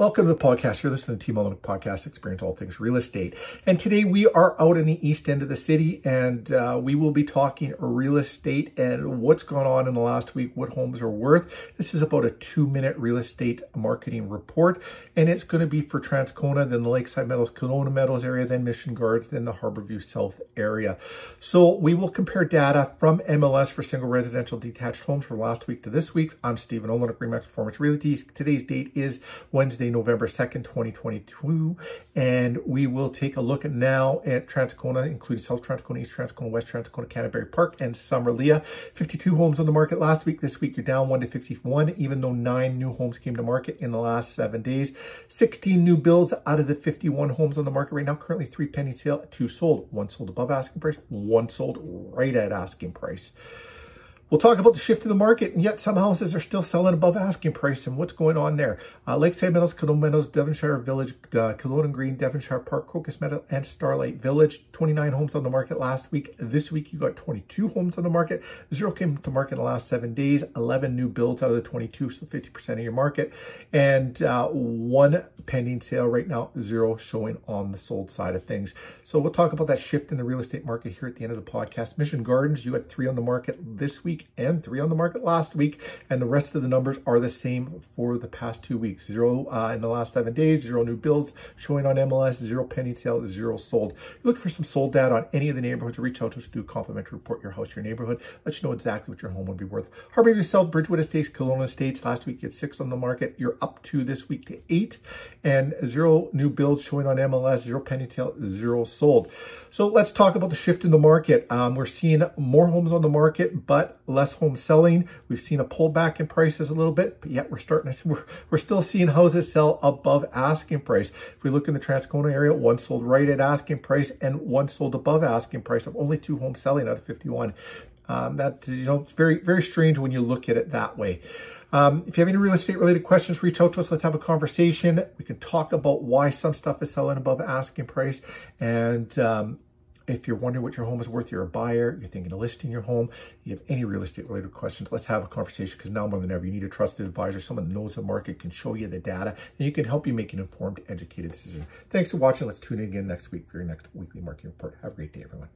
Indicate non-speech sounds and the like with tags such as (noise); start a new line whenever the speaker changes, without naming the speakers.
Welcome to the podcast. You're listening to Team Mullenweg Podcast, Experience All Things Real Estate. And today we are out in the east end of the city and uh, we will be talking real estate and what's gone on in the last week, what homes are worth. This is about a two minute real estate marketing report and it's going to be for Transcona, then the Lakeside Meadows, Kelowna Meadows area, then Mission Gardens, then the Harborview South area. So we will compare data from MLS for single residential detached homes from last week to this week. I'm Stephen Olin of Remax Performance Realty. Today's date is Wednesday, November 2nd, 2022. And we will take a look now at Transcona, including South Transcona, East Transcona, West Transcona, Canterbury Park, and Summerlea. 52 homes on the market last week. This week you're down 1 to 51, even though nine new homes came to market in the last seven days. 16 new builds out of the 51 homes on the market right now. Currently three pending sale, two sold. One sold above asking price, one sold right at asking price. We'll talk about the shift in the market, and yet some houses are still selling above asking price and what's going on there. Uh, Lakeside Meadows, Kelowna Meadows, Devonshire Village, uh, Kelowna Green, Devonshire Park, Crocus Meadow, and Starlight Village. 29 homes on the market last week. This week, you got 22 homes on the market. Zero came to market in the last seven days. 11 new builds out of the 22, so 50% of your market. And uh, one pending sale right now, zero showing on the sold side of things. So we'll talk about that shift in the real estate market here at the end of the podcast. Mission Gardens, you had three on the market this week week and three on the market last week. And the rest of the numbers are the same for the past two weeks. Zero uh, in the last seven days, zero new builds showing on MLS, zero pending sale, zero sold. You're looking for some sold data on any of the neighborhoods, reach out to us, to do a complimentary report your house, your neighborhood, let you know exactly what your home would be worth. Harborview South, Bridgewood Estates, Kelowna Estates. Last week you had six on the market. You're up to this week to eight and zero new builds showing on MLS, zero pending sale, zero sold. So let's talk about the shift in the market. Um, we're seeing more homes on the market, but less home selling. We've seen a pullback in prices a little bit, but yet we're starting to, (laughs) we're, we're still seeing houses sell above asking price. If we look in the Transcona area, one sold right at asking price and one sold above asking price of only two homes selling out of 51. Um, that, you know, it's very, very strange when you look at it that way. Um, if you have any real estate related questions, reach out to us. Let's have a conversation. We can talk about why some stuff is selling above asking price. And um, if you're wondering what your home is worth, you're a buyer, you're thinking of listing your home, you have any real estate related questions, let's have a conversation because now more than ever, you need a trusted advisor, someone that knows the market, can show you the data, and you can help you make an informed, educated decision. Thanks for watching. Let's tune in again next week for your next weekly marketing report. Have a great day, everyone.